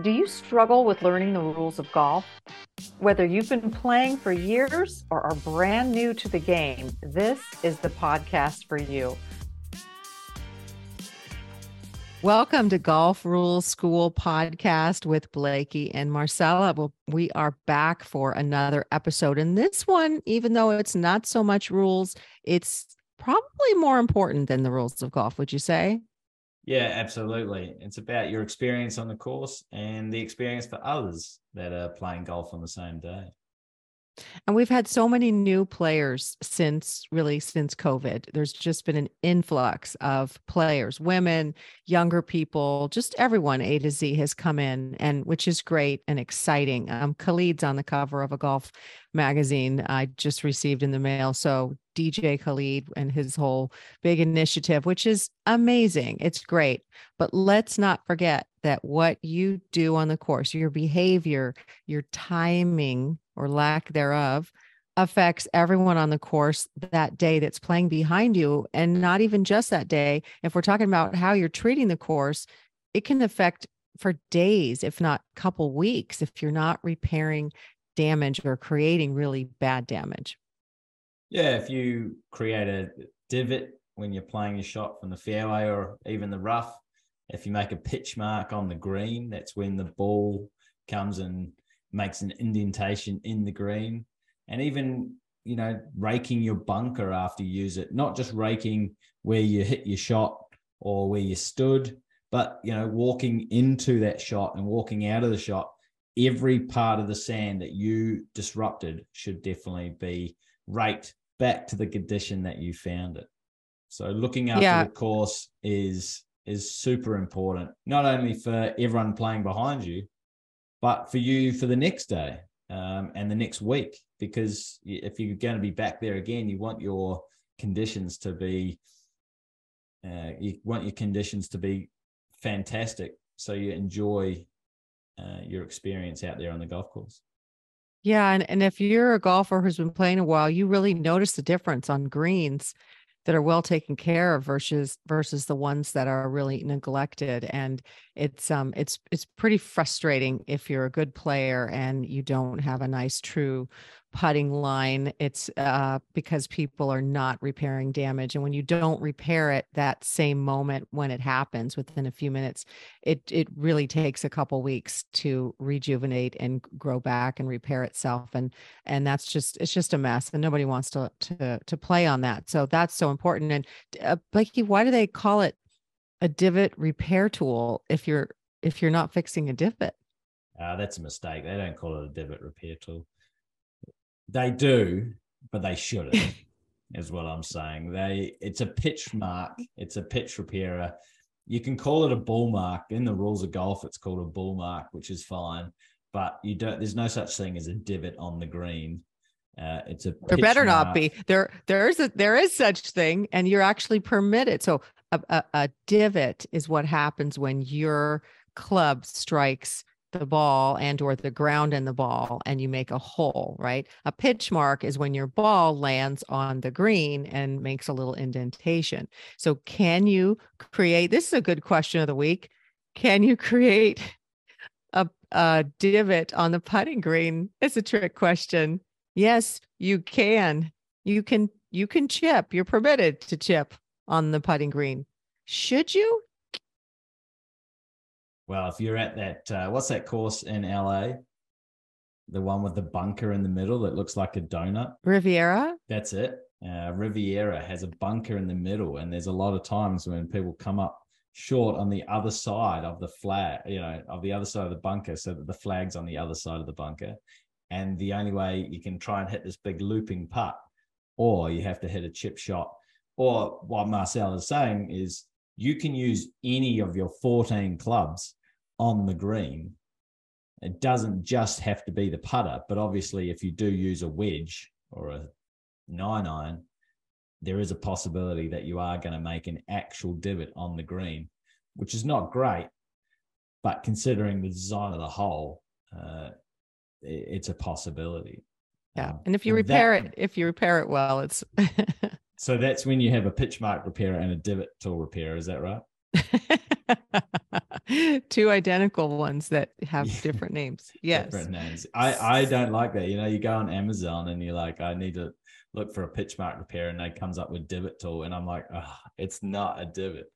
Do you struggle with learning the rules of golf? Whether you've been playing for years or are brand new to the game, this is the podcast for you. Welcome to Golf Rules School podcast with Blakey and Marcela. Well, we are back for another episode. And this one, even though it's not so much rules, it's probably more important than the rules of golf, would you say? Yeah, absolutely. It's about your experience on the course and the experience for others that are playing golf on the same day. And we've had so many new players since really since COVID. There's just been an influx of players, women, younger people, just everyone A to Z has come in, and which is great and exciting. Um, Khaled's on the cover of a golf magazine I just received in the mail. So DJ Khaled and his whole big initiative, which is amazing. It's great. But let's not forget that what you do on the course, your behavior, your timing, or lack thereof affects everyone on the course that day that's playing behind you. And not even just that day if we're talking about how you're treating the course it can affect for days if not couple weeks if you're not repairing damage or creating really bad damage. Yeah if you create a divot when you're playing your shot from the fairway or even the rough if you make a pitch mark on the green that's when the ball comes and makes an indentation in the green and even you know raking your bunker after you use it not just raking where you hit your shot or where you stood but you know walking into that shot and walking out of the shot every part of the sand that you disrupted should definitely be raked back to the condition that you found it so looking after yeah. the course is is super important not only for everyone playing behind you but for you for the next day um, and the next week, because if you're going to be back there again, you want your conditions to be, uh, you want your conditions to be fantastic, so you enjoy uh, your experience out there on the golf course. Yeah, and and if you're a golfer who's been playing a while, you really notice the difference on greens that are well taken care of versus versus the ones that are really neglected. And it's um it's it's pretty frustrating if you're a good player and you don't have a nice true putting line it's uh, because people are not repairing damage and when you don't repair it that same moment when it happens within a few minutes it it really takes a couple weeks to rejuvenate and grow back and repair itself and and that's just it's just a mess and nobody wants to to to play on that so that's so important and uh, Blakey why do they call it a divot repair tool if you're if you're not fixing a divot? Uh, that's a mistake they don't call it a divot repair tool they do, but they shouldn't. is what I'm saying. They it's a pitch mark. It's a pitch repairer. You can call it a ball mark. In the rules of golf, it's called a ball mark, which is fine. But you don't. There's no such thing as a divot on the green. Uh, it's a there better mark. not be there. There is a there is such thing, and you're actually permitted. So a, a, a divot is what happens when your club strikes the ball and or the ground and the ball and you make a hole right? A pitch mark is when your ball lands on the green and makes a little indentation. So can you create this is a good question of the week can you create a, a divot on the putting green? It's a trick question. Yes you can. You can you can chip. You're permitted to chip on the putting green. Should you well, if you're at that, uh, what's that course in LA? The one with the bunker in the middle that looks like a donut. Riviera. That's it. Uh, Riviera has a bunker in the middle, and there's a lot of times when people come up short on the other side of the flag, you know, of the other side of the bunker, so that the flag's on the other side of the bunker. And the only way you can try and hit this big looping putt, or you have to hit a chip shot, or what Marcel is saying is you can use any of your 14 clubs on the green. It doesn't just have to be the putter, but obviously, if you do use a wedge or a nine iron, there is a possibility that you are going to make an actual divot on the green, which is not great. But considering the design of the hole, uh, it's a possibility. Yeah, um, and if you and repair that, it, if you repair it well, it's. so that's when you have a pitch mark repairer and a divot tool repairer. Is that right? two identical ones that have yeah. different names. Yes. Different names. I, I don't like that. You know, you go on Amazon and you're like, I need to look for a pitch mark repair and they comes up with divot tool. And I'm like, oh, it's not a divot.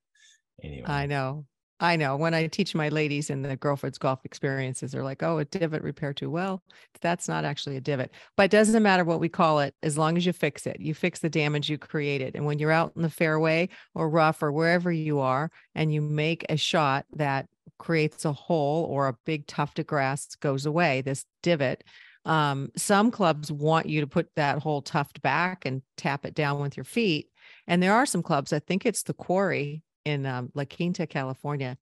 Anyway. I know. I know when I teach my ladies in the girlfriend's golf experiences, they're like, oh, a divot repair too. Well, that's not actually a divot, but it doesn't matter what we call it as long as you fix it. You fix the damage you created. And when you're out in the fairway or rough or wherever you are, and you make a shot that creates a hole or a big tuft of grass goes away, this divot. Um, some clubs want you to put that whole tuft back and tap it down with your feet. And there are some clubs, I think it's the quarry in um, La Quinta, California,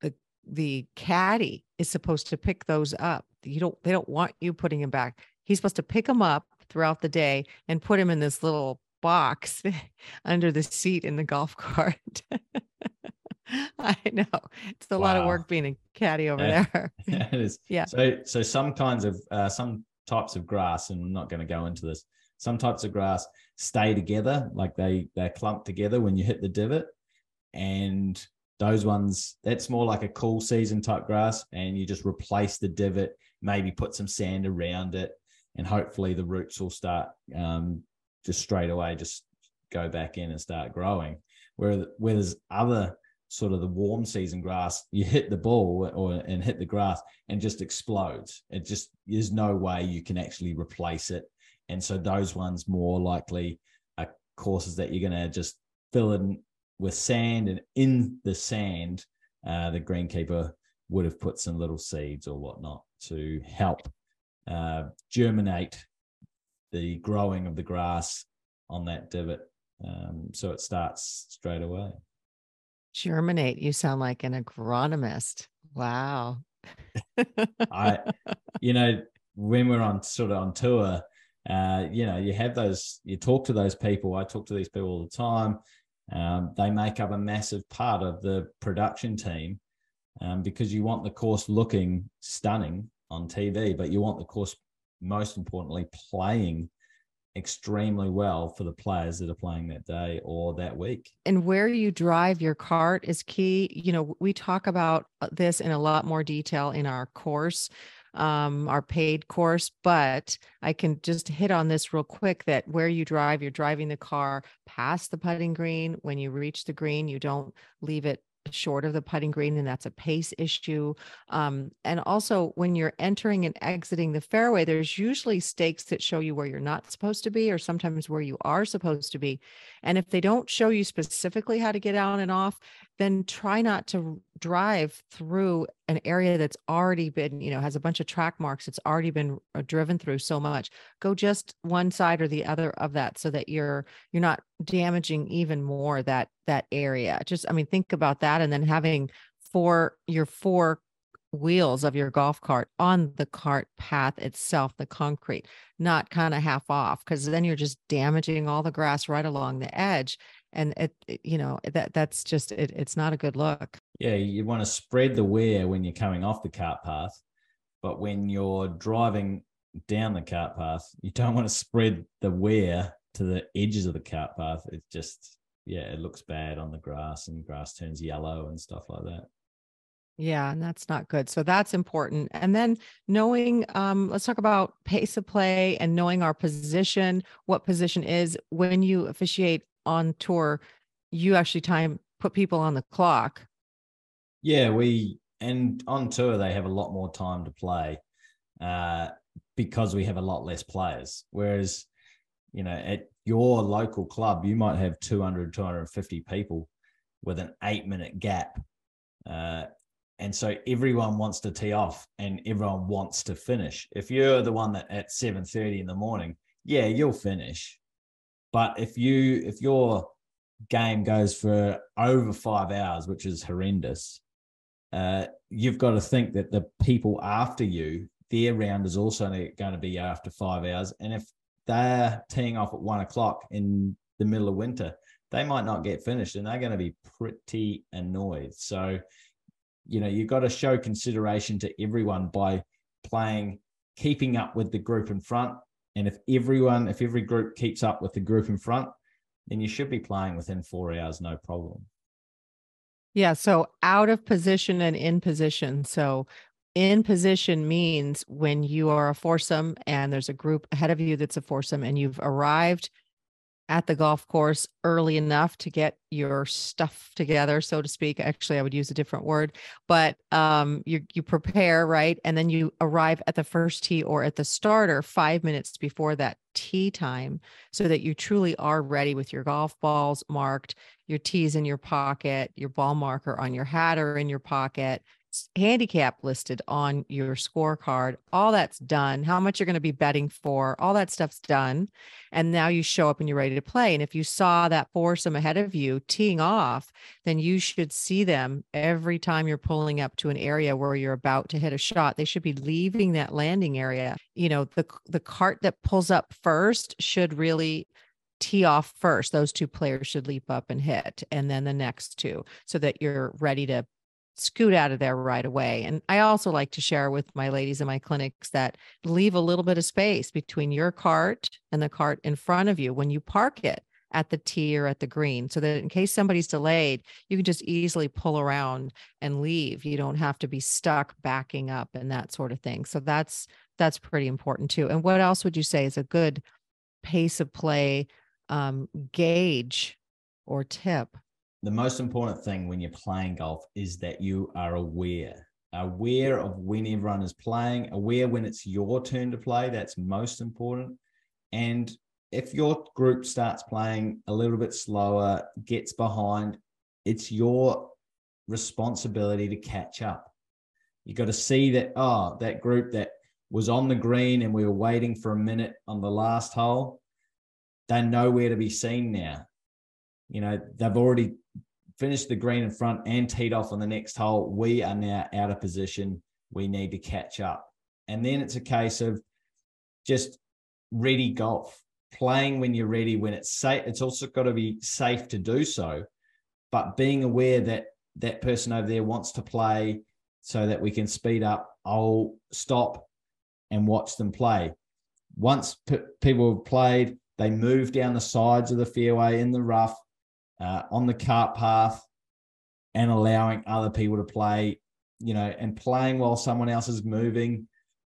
the the caddy is supposed to pick those up. You don't they don't want you putting them back. He's supposed to pick them up throughout the day and put them in this little box under the seat in the golf cart. I know it's a wow. lot of work being a caddy over yeah. there. yeah, it is. Yeah. So so some kinds of uh, some types of grass, and I'm not going to go into this. Some types of grass stay together, like they they're clumped together when you hit the divot and those ones that's more like a cool season type grass and you just replace the divot maybe put some sand around it and hopefully the roots will start um, just straight away just go back in and start growing. Where, where there's other sort of the warm season grass you hit the ball or and hit the grass and just explodes. It just there's no way you can actually replace it. And so those ones more likely are courses that you're going to just fill in with sand and in the sand, uh, the greenkeeper would have put some little seeds or whatnot to help uh, germinate the growing of the grass on that divot. Um, so it starts straight away. Germinate. You sound like an agronomist. Wow. I, you know, when we're on sort of on tour, uh, you know, you have those, you talk to those people. I talk to these people all the time. Um, they make up a massive part of the production team um, because you want the course looking stunning on TV, but you want the course, most importantly, playing extremely well for the players that are playing that day or that week. And where you drive your cart is key. You know, we talk about this in a lot more detail in our course um, our paid course, but I can just hit on this real quick that where you drive, you're driving the car past the putting green. When you reach the green, you don't leave it short of the putting green, and that's a pace issue. Um, and also, when you're entering and exiting the fairway, there's usually stakes that show you where you're not supposed to be, or sometimes where you are supposed to be. And if they don't show you specifically how to get on and off, then try not to drive through an area that's already been, you know, has a bunch of track marks. It's already been uh, driven through so much. Go just one side or the other of that so that you're you're not damaging even more that that area. Just I mean, think about that and then having four your four wheels of your golf cart on the cart path itself, the concrete, not kind of half off, because then you're just damaging all the grass right along the edge and it, you know that that's just it, it's not a good look yeah you want to spread the wear when you're coming off the cart path but when you're driving down the cart path you don't want to spread the wear to the edges of the cart path it just yeah it looks bad on the grass and grass turns yellow and stuff like that yeah, and that's not good. So that's important. And then knowing, um, let's talk about pace of play and knowing our position, what position is when you officiate on tour, you actually time put people on the clock. Yeah, we and on tour they have a lot more time to play uh, because we have a lot less players. Whereas, you know, at your local club, you might have 200, 250 people with an eight minute gap. Uh, and so everyone wants to tee off and everyone wants to finish. If you're the one that at 7:30 in the morning, yeah, you'll finish. But if you if your game goes for over five hours, which is horrendous, uh, you've got to think that the people after you, their round is also going to be after five hours. And if they're teeing off at one o'clock in the middle of winter, they might not get finished and they're going to be pretty annoyed. So, you know, you've got to show consideration to everyone by playing, keeping up with the group in front and if everyone, if every group keeps up with the group in front, then you should be playing within four hours, no problem. Yeah. So out of position and in position. So in position means when you are a foursome and there's a group ahead of you that's a foursome and you've arrived at the golf course early enough to get your stuff together so to speak. Actually i would use a different word but um, you you prepare right? And then you arrive at the first tee or at the starter 5 minutes before that tee time so that you truly are ready with your golf balls marked your tees in your pocket your ball marker on your hat or in your pocket handicap listed on your scorecard. All that's done. How much you're going to be betting for, all that stuff's done. And now you show up and you're ready to play. And if you saw that foursome ahead of you teeing off, then you should see them every time you're pulling up to an area where you're about to hit a shot. They should be leaving that landing area. You know, the the cart that pulls up first should really tee off first. Those two players should leap up and hit, and then the next two, so that you're ready to scoot out of there right away. And I also like to share with my ladies in my clinics that leave a little bit of space between your cart and the cart in front of you when you park it at the tee or at the green so that in case somebody's delayed, you can just easily pull around and leave. You don't have to be stuck backing up and that sort of thing. So that's that's pretty important too. And what else would you say is a good pace of play um, gauge or tip? The most important thing when you're playing golf is that you are aware aware of when everyone is playing aware when it's your turn to play that's most important. And if your group starts playing a little bit slower gets behind it's your responsibility to catch up. You got to see that oh that group that was on the green and we were waiting for a minute on the last hole they're nowhere to be seen now. You know they've already finished the green in front and teed off on the next hole. We are now out of position. We need to catch up. And then it's a case of just ready golf, playing when you're ready, when it's safe. It's also got to be safe to do so, but being aware that that person over there wants to play so that we can speed up. I'll stop and watch them play. Once p- people have played, they move down the sides of the fairway in the rough uh, on the cart path and allowing other people to play, you know, and playing while someone else is moving.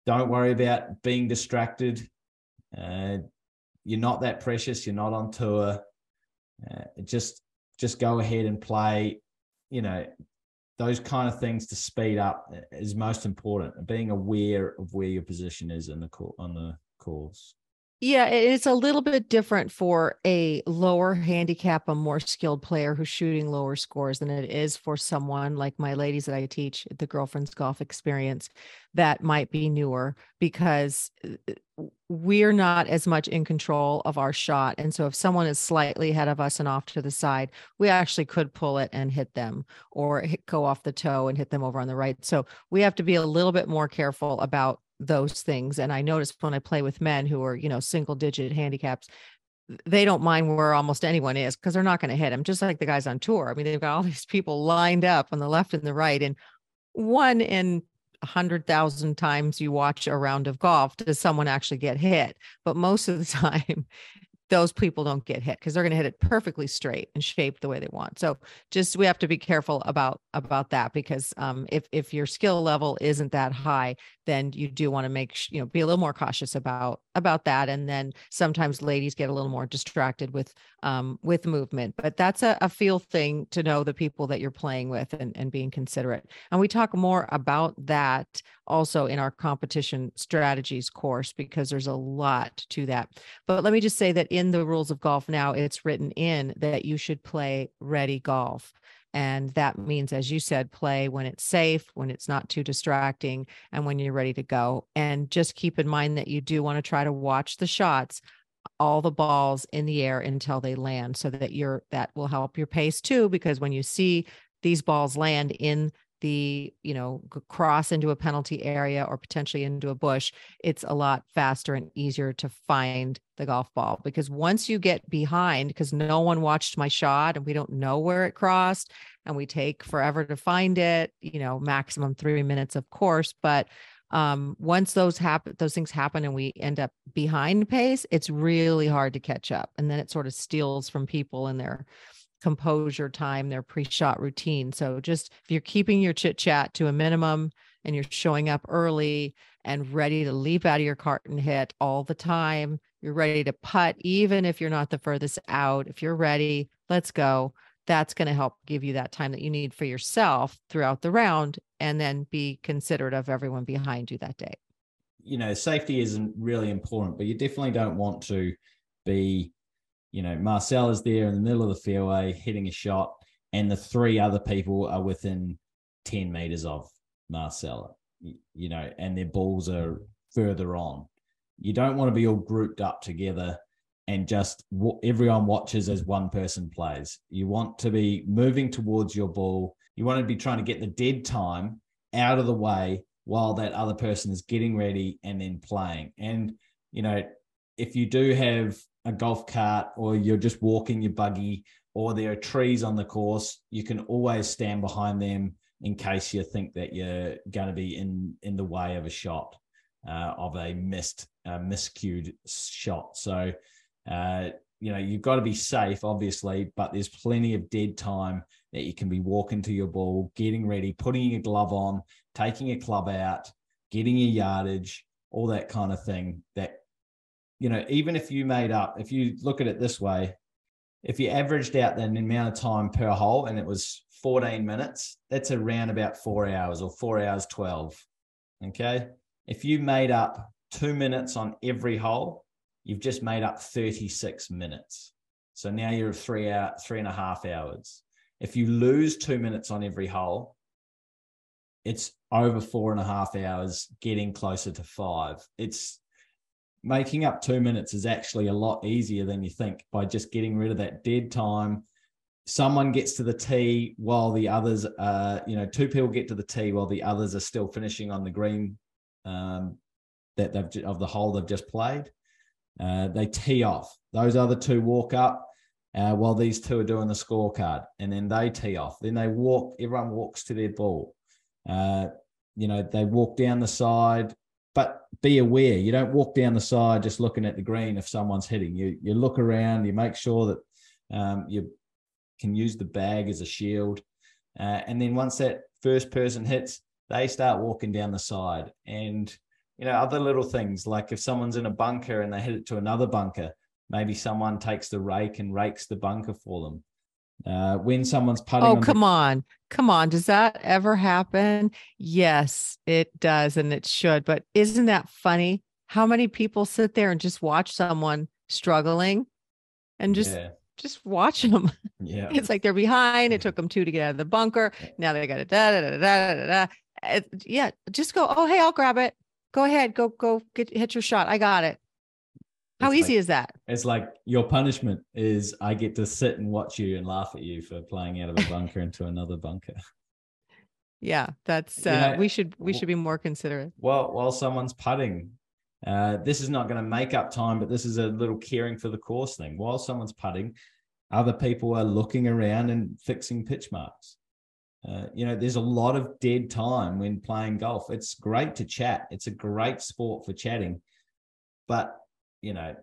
Don't worry about being distracted. Uh, you're not that precious. You're not on tour. Uh, just just go ahead and play. You know, those kind of things to speed up is most important. Being aware of where your position is in the on the course. Yeah, it's a little bit different for a lower handicap, a more skilled player who's shooting lower scores than it is for someone like my ladies that I teach at the girlfriend's golf experience that might be newer because uh, we're not as much in control of our shot. And so if someone is slightly ahead of us and off to the side, we actually could pull it and hit them or hit, go off the toe and hit them over on the right. So we have to be a little bit more careful about those things. And I notice when I play with men who are, you know, single digit handicaps, they don't mind where almost anyone is because they're not going to hit them, just like the guys on tour. I mean, they've got all these people lined up on the left and the right. And one in a hundred thousand times you watch a round of golf does someone actually get hit. But most of the time, those people don't get hit because they're going to hit it perfectly straight and shaped the way they want. So just we have to be careful about about that because um, if if your skill level isn't that high, then you do want to make you know be a little more cautious about about that. And then sometimes ladies get a little more distracted with um, with movement, but that's a, a feel thing to know the people that you're playing with and, and being considerate. And we talk more about that also in our competition strategies course because there's a lot to that. But let me just say that in the rules of golf now, it's written in that you should play ready golf. And that means, as you said, play when it's safe, when it's not too distracting, and when you're ready to go. And just keep in mind that you do want to try to watch the shots all the balls in the air until they land so that you're that will help your pace too because when you see these balls land in the you know cross into a penalty area or potentially into a bush it's a lot faster and easier to find the golf ball because once you get behind because no one watched my shot and we don't know where it crossed and we take forever to find it you know maximum 3 minutes of course but um once those happen those things happen and we end up behind pace it's really hard to catch up and then it sort of steals from people and their composure time, their pre-shot routine. So just if you're keeping your chit chat to a minimum and you're showing up early and ready to leap out of your cart and hit all the time, you're ready to putt, even if you're not the furthest out. If you're ready, let's go. That's going to help give you that time that you need for yourself throughout the round and then be considerate of everyone behind you that day. You know, safety isn't really important, but you definitely don't want to be you know, Marcel is there in the middle of the fairway hitting a shot, and the three other people are within 10 meters of Marcel, you know, and their balls are further on. You don't want to be all grouped up together and just everyone watches as one person plays. You want to be moving towards your ball. You want to be trying to get the dead time out of the way while that other person is getting ready and then playing. And, you know, if you do have a golf cart or you're just walking your buggy or there are trees on the course, you can always stand behind them in case you think that you're going to be in in the way of a shot uh, of a missed miscued shot. So uh, you know you've got to be safe, obviously, but there's plenty of dead time that you can be walking to your ball, getting ready, putting your glove on, taking a club out, getting your yardage, all that kind of thing that you know, even if you made up, if you look at it this way, if you averaged out the amount of time per hole and it was 14 minutes, that's around about four hours or four hours 12. Okay. If you made up two minutes on every hole, you've just made up 36 minutes. So now you're three out, three and a half hours. If you lose two minutes on every hole, it's over four and a half hours, getting closer to five. It's making up two minutes is actually a lot easier than you think by just getting rid of that dead time. Someone gets to the tee while the others, uh, you know, two people get to the tee while the others are still finishing on the green um, that they've of the hole they've just played. Uh, they tee off. Those other two walk up uh, while these two are doing the scorecard, and then they tee off. Then they walk. Everyone walks to their ball. Uh, you know, they walk down the side but be aware. You don't walk down the side just looking at the green if someone's hitting. You you look around. You make sure that um, you can use the bag as a shield, uh, and then once that first person hits, they start walking down the side. And you know other little things like if someone's in a bunker and they hit it to another bunker, maybe someone takes the rake and rakes the bunker for them. Uh, when someone's putting. Oh, on come the- on. Come on. Does that ever happen? Yes, it does. And it should. But isn't that funny? How many people sit there and just watch someone struggling and just. Yeah. Just watch them. Yeah. It's like they're behind. It took them two to get out of the bunker. Now they got it. Da, da, da, da, da, da. Yeah. Just go. Oh, hey, I'll grab it. Go ahead. Go, go get hit your shot. I got it. How easy like, is that? It's like your punishment is I get to sit and watch you and laugh at you for playing out of a bunker into another bunker. Yeah, that's uh, you know, we should we should be more considerate. Well, while someone's putting, uh, this is not going to make up time, but this is a little caring for the course thing. While someone's putting, other people are looking around and fixing pitch marks. Uh, you know, there's a lot of dead time when playing golf. It's great to chat. It's a great sport for chatting, but you know,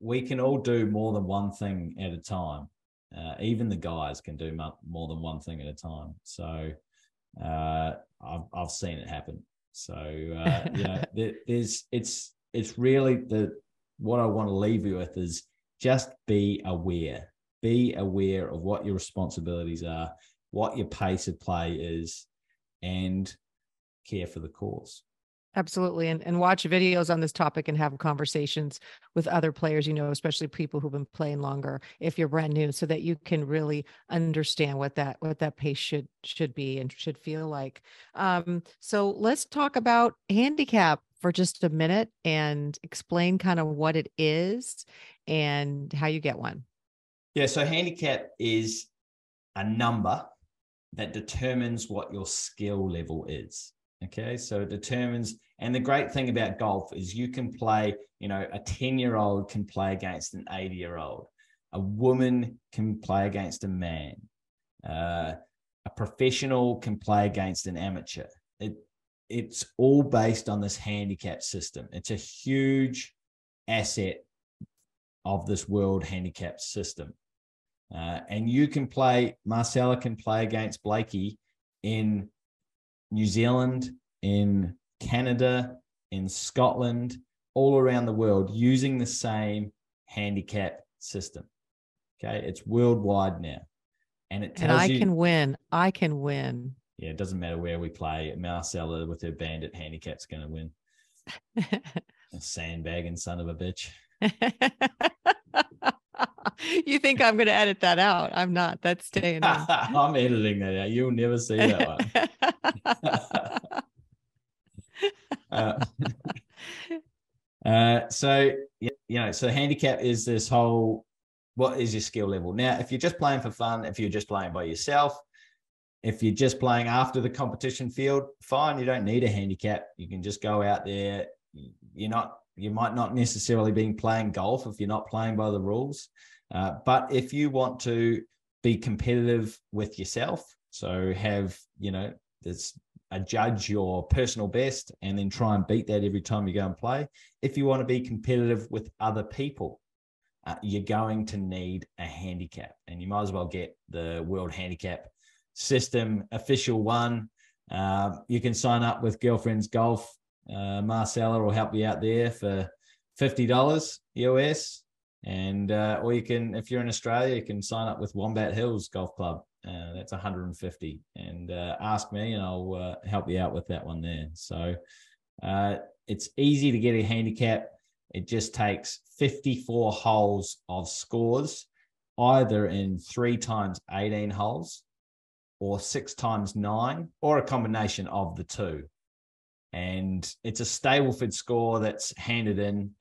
we can all do more than one thing at a time. Uh, even the guys can do more than one thing at a time. So uh, I've I've seen it happen. So uh, you know, there, there's it's it's really the what I want to leave you with is just be aware. Be aware of what your responsibilities are, what your pace of play is, and care for the course. Absolutely. And, and watch videos on this topic and have conversations with other players, you know, especially people who've been playing longer if you're brand new, so that you can really understand what that what that pace should should be and should feel like. Um, so let's talk about handicap for just a minute and explain kind of what it is and how you get one. Yeah, so handicap is a number that determines what your skill level is. Okay, so it determines, and the great thing about golf is you can play, you know, a 10 year old can play against an 80 year old, a woman can play against a man, uh, a professional can play against an amateur. It, it's all based on this handicap system. It's a huge asset of this world handicap system. Uh, and you can play, Marcela can play against Blakey in New Zealand, in Canada, in Scotland, all around the world using the same handicap system. Okay. It's worldwide now. And it tells and I you, can win. I can win. Yeah, it doesn't matter where we play. Marcela with her bandit handicap's going to win. a sandbagging son of a bitch. you think I'm going to edit that out? I'm not. That's staying in. I'm editing that out. You'll never see that one. uh, uh, so you know, so handicap is this whole. What is your skill level now? If you're just playing for fun, if you're just playing by yourself, if you're just playing after the competition field, fine. You don't need a handicap. You can just go out there. You're not. You might not necessarily be playing golf if you're not playing by the rules. Uh, but if you want to be competitive with yourself, so have you know this a judge your personal best and then try and beat that every time you go and play. If you want to be competitive with other people, uh, you're going to need a handicap, and you might as well get the World Handicap System official one. Uh, you can sign up with Girlfriends Golf. Uh, Marcela will help you out there for fifty dollars US, and uh, or you can, if you're in Australia, you can sign up with Wombat Hills Golf Club. Uh, that's 150, and uh, ask me, and I'll uh, help you out with that one there. So uh, it's easy to get a handicap. It just takes 54 holes of scores, either in three times 18 holes, or six times nine, or a combination of the two. And it's a Stableford score that's handed in,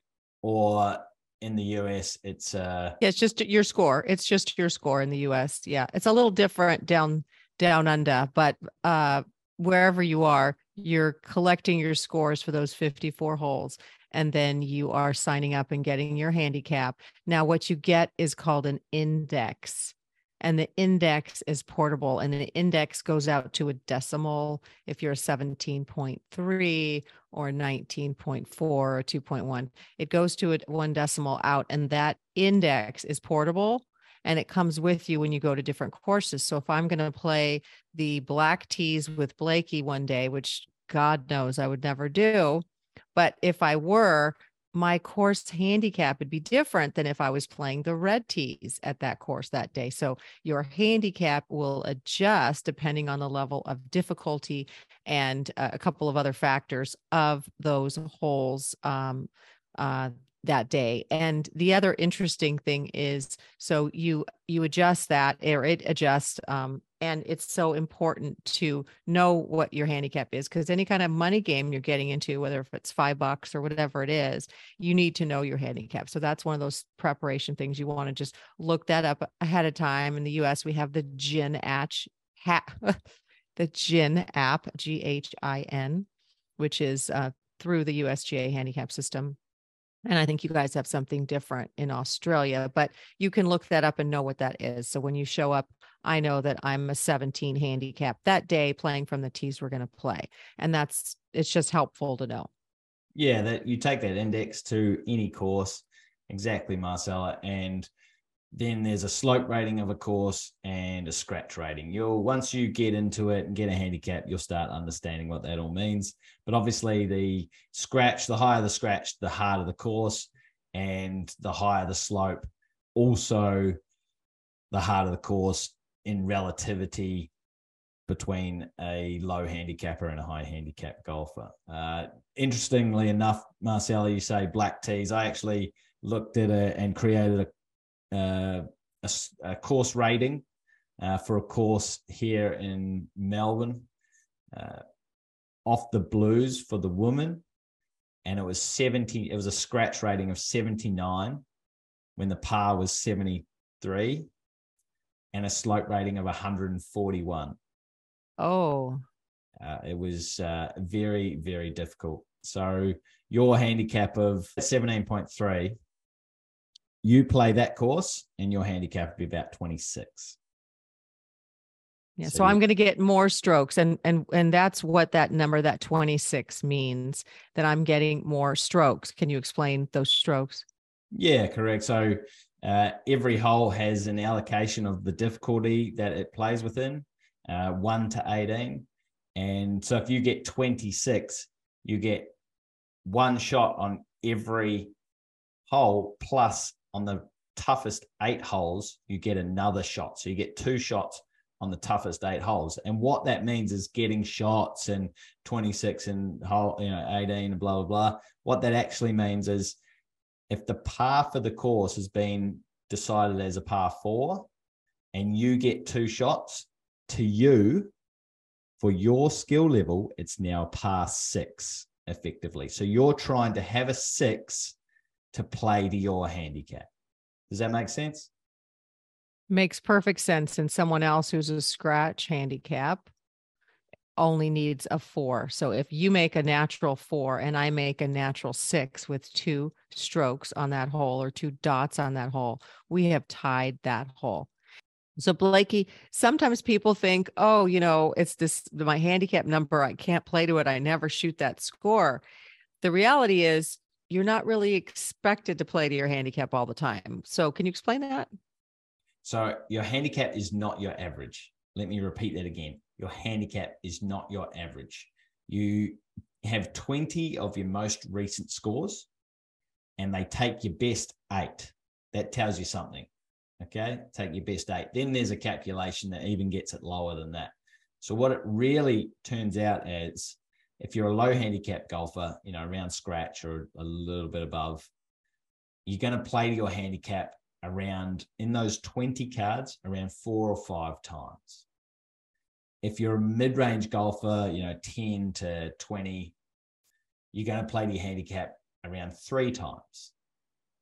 or in the US, it's uh yeah, it's just your score. It's just your score in the US. Yeah. It's a little different down down under, but uh wherever you are, you're collecting your scores for those 54 holes and then you are signing up and getting your handicap. Now what you get is called an index and the index is portable and the index goes out to a decimal if you're a 17.3 or 19.4 or 2.1 it goes to a one decimal out and that index is portable and it comes with you when you go to different courses so if i'm going to play the black tees with blakey one day which god knows i would never do but if i were my course handicap would be different than if I was playing the red tees at that course that day. So your handicap will adjust depending on the level of difficulty and uh, a couple of other factors of those holes um, uh, that day. And the other interesting thing is, so you you adjust that, or it adjusts um, and it's so important to know what your handicap is because any kind of money game you're getting into whether if it's five bucks or whatever it is you need to know your handicap. So that's one of those preparation things. You want to just look that up ahead of time. In the us we have the gin atch ha- the GHIN app g-h-i-n which is uh, through the usga handicap system and I think you guys have something different in Australia, but you can look that up and know what that is. So when you show up, I know that I'm a 17 handicap that day playing from the tees we're going to play. And that's, it's just helpful to know. Yeah, that you take that index to any course. Exactly, Marcela. And then there's a slope rating of a course and a scratch rating. You'll once you get into it and get a handicap, you'll start understanding what that all means. But obviously, the scratch, the higher the scratch, the harder the course, and the higher the slope, also the harder the course in relativity between a low handicapper and a high handicap golfer. Uh, interestingly enough, Marcela, you say black tees. I actually looked at it and created a uh, a, a, course rating uh, for a course here in Melbourne uh, off the blues for the woman. And it was 70, it was a scratch rating of 79 when the par was 73 and a slope rating of 141. Oh. Uh, it was uh, very, very difficult. So your handicap of 17.3 you play that course and your handicap would be about 26 yeah so, so i'm going to get more strokes and and and that's what that number that 26 means that i'm getting more strokes. Can you explain those strokes? Yeah correct. So Uh, every hole has an allocation of the difficulty that it plays within, uh, 1 to 18. And so if you get 26, you get one shot on every hole, plus on the toughest eight holes, you get another shot. So you get two shots on the toughest eight holes. And what that means is getting shots and 26 and hole, you know, 18 and blah, blah, blah. What that actually means is if the par for the course has been decided as a par four and you get two shots to you for your skill level, it's now par six effectively. So you're trying to have a six to play to your handicap. Does that make sense? Makes perfect sense. And someone else who's a scratch handicap only needs a four. So if you make a natural four and I make a natural six with two strokes on that hole or two dots on that hole, we have tied that hole. So Blakey, sometimes people think, oh, you know, it's this my handicap number. I can't play to it. I never shoot that score. The reality is you're not really expected to play to your handicap all the time. So can you explain that? So your handicap is not your average. Let me repeat that again. Your handicap is not your average. You have 20 of your most recent scores and they take your best eight. That tells you something. Okay. Take your best eight. Then there's a calculation that even gets it lower than that. So what it really turns out as if you're a low handicap golfer, you know, around scratch or a little bit above, you're going to play to your handicap around in those 20 cards around four or five times. If you're a mid-range golfer, you know, 10 to 20, you're going to play to your handicap around three times.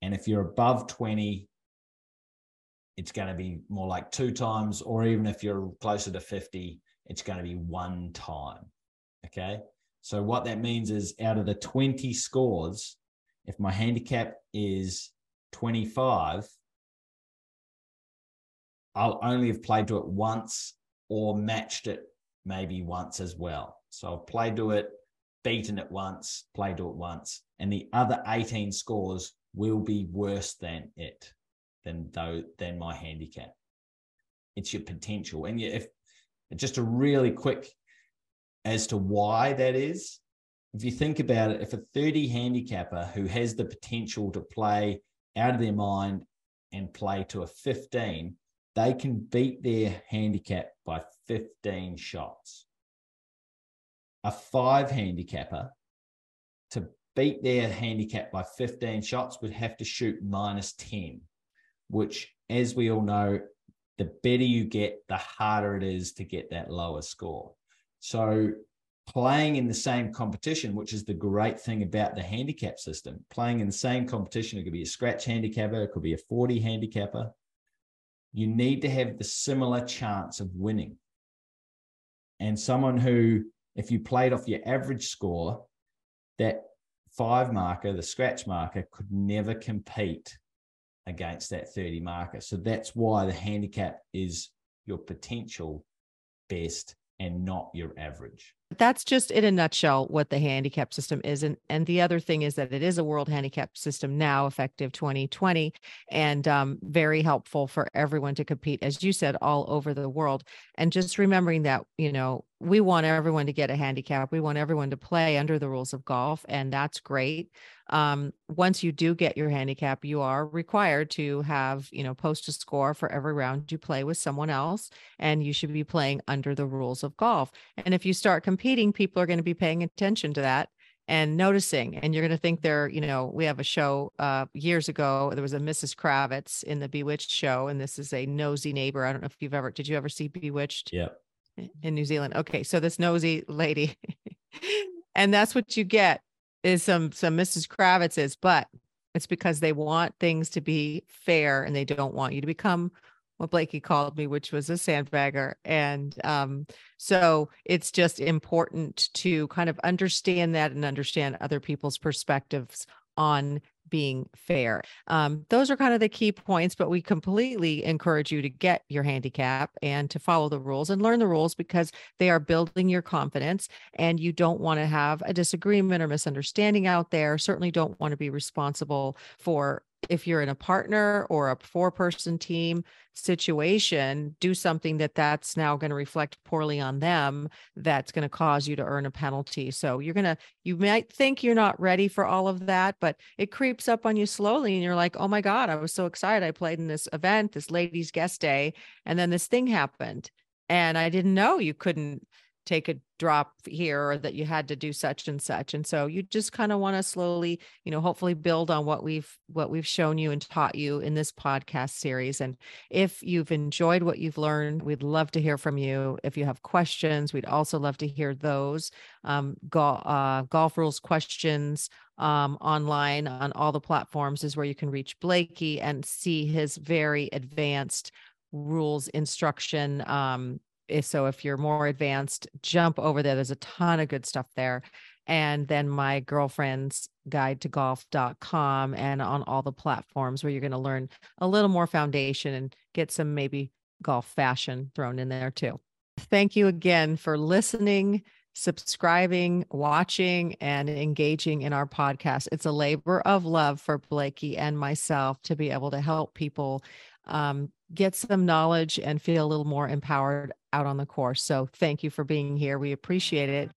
And if you're above 20, it's going to be more like two times, or even if you're closer to 50, it's going to be one time. Okay. So what that means is out of the 20 scores, if my handicap is 25, I'll only have played to it once or matched it maybe once as well. So I've played to it, beaten it once, played to it once, and the other 18 scores will be worse than it, than though than my handicap. It's your potential, and if just a really quick as to why that is. If you think about it, if a 30 handicapper who has the potential to play out of their mind and play to a 15, they can beat their handicap by 15 shots. A five handicapper to beat their handicap by 15 shots would have to shoot minus 10, which, as we all know, the better you get, the harder it is to get that lower score. So playing in the same competition, which is the great thing about the handicap system, playing in the same competition, it could be a scratch handicapper, it could be a 40 handicapper. You need to have the similar chance of winning. And someone who, if you played off your average score, that five marker, the scratch marker, could never compete against that 30 marker. So that's why the handicap is your potential best and not your average. That's just in a nutshell what the handicap system is. And, and the other thing is that it is a world handicap system now, effective 2020, and um, very helpful for everyone to compete, as you said, all over the world. And just remembering that, you know, we want everyone to get a handicap. We want everyone to play under the rules of golf, and that's great um, once you do get your handicap, you are required to have, you know, post a score for every round you play with someone else, and you should be playing under the rules of golf. And if you start competing, people are going to be paying attention to that and noticing and you're going to think they're you know we have a show uh years ago there was a mrs kravitz in the bewitched show and this is a nosy neighbor i don't know if you've ever did you ever see bewitched yeah in new zealand okay so this nosy lady and that's what you get is some some Mrs. Kravitz's, but it's because they want things to be fair and they don't want you to become what Blakey called me, which was a sandbagger. And um, so it's just important to kind of understand that and understand other people's perspectives on being fair. Um, those are kind of the key points, but we completely encourage you to get your handicap and to follow the rules and learn the rules because they are building your confidence and you don't want to have a disagreement or misunderstanding out there. Certainly don't want to be responsible for if you're in a partner or a four person team situation, do something that that's now going to reflect poorly on them, that's going to cause you to earn a penalty. So you're going to, you might think you're not ready for all of that, but it creeps up on you slowly. And you're like, oh my God, I was so excited. I played in this event, this ladies' guest day, and then this thing happened. And I didn't know you couldn't take a drop here or that you had to do such and such. And so you just kind of want to slowly you know hopefully build on what we've what we've shown you and taught you in this podcast series. And if you've enjoyed what you've learned we'd love to hear from you. If you have questions we'd also love to hear those um, golf, uh, golf rules questions um, online on all the platforms is where you can reach blakey and see his very advanced rules instruction um, so if you're more advanced, jump over there. There's a ton of good stuff there. And then my girlfriend's guide to golf.com and on all the platforms where you're going to learn a little more foundation and get some maybe golf fashion thrown in there too. Thank you again for listening, subscribing, watching, and engaging in our podcast. It's a labor of love for Blakey and myself to be able to help people um, get some knowledge and feel a little more empowered out on the course. So thank you for being here. We appreciate it.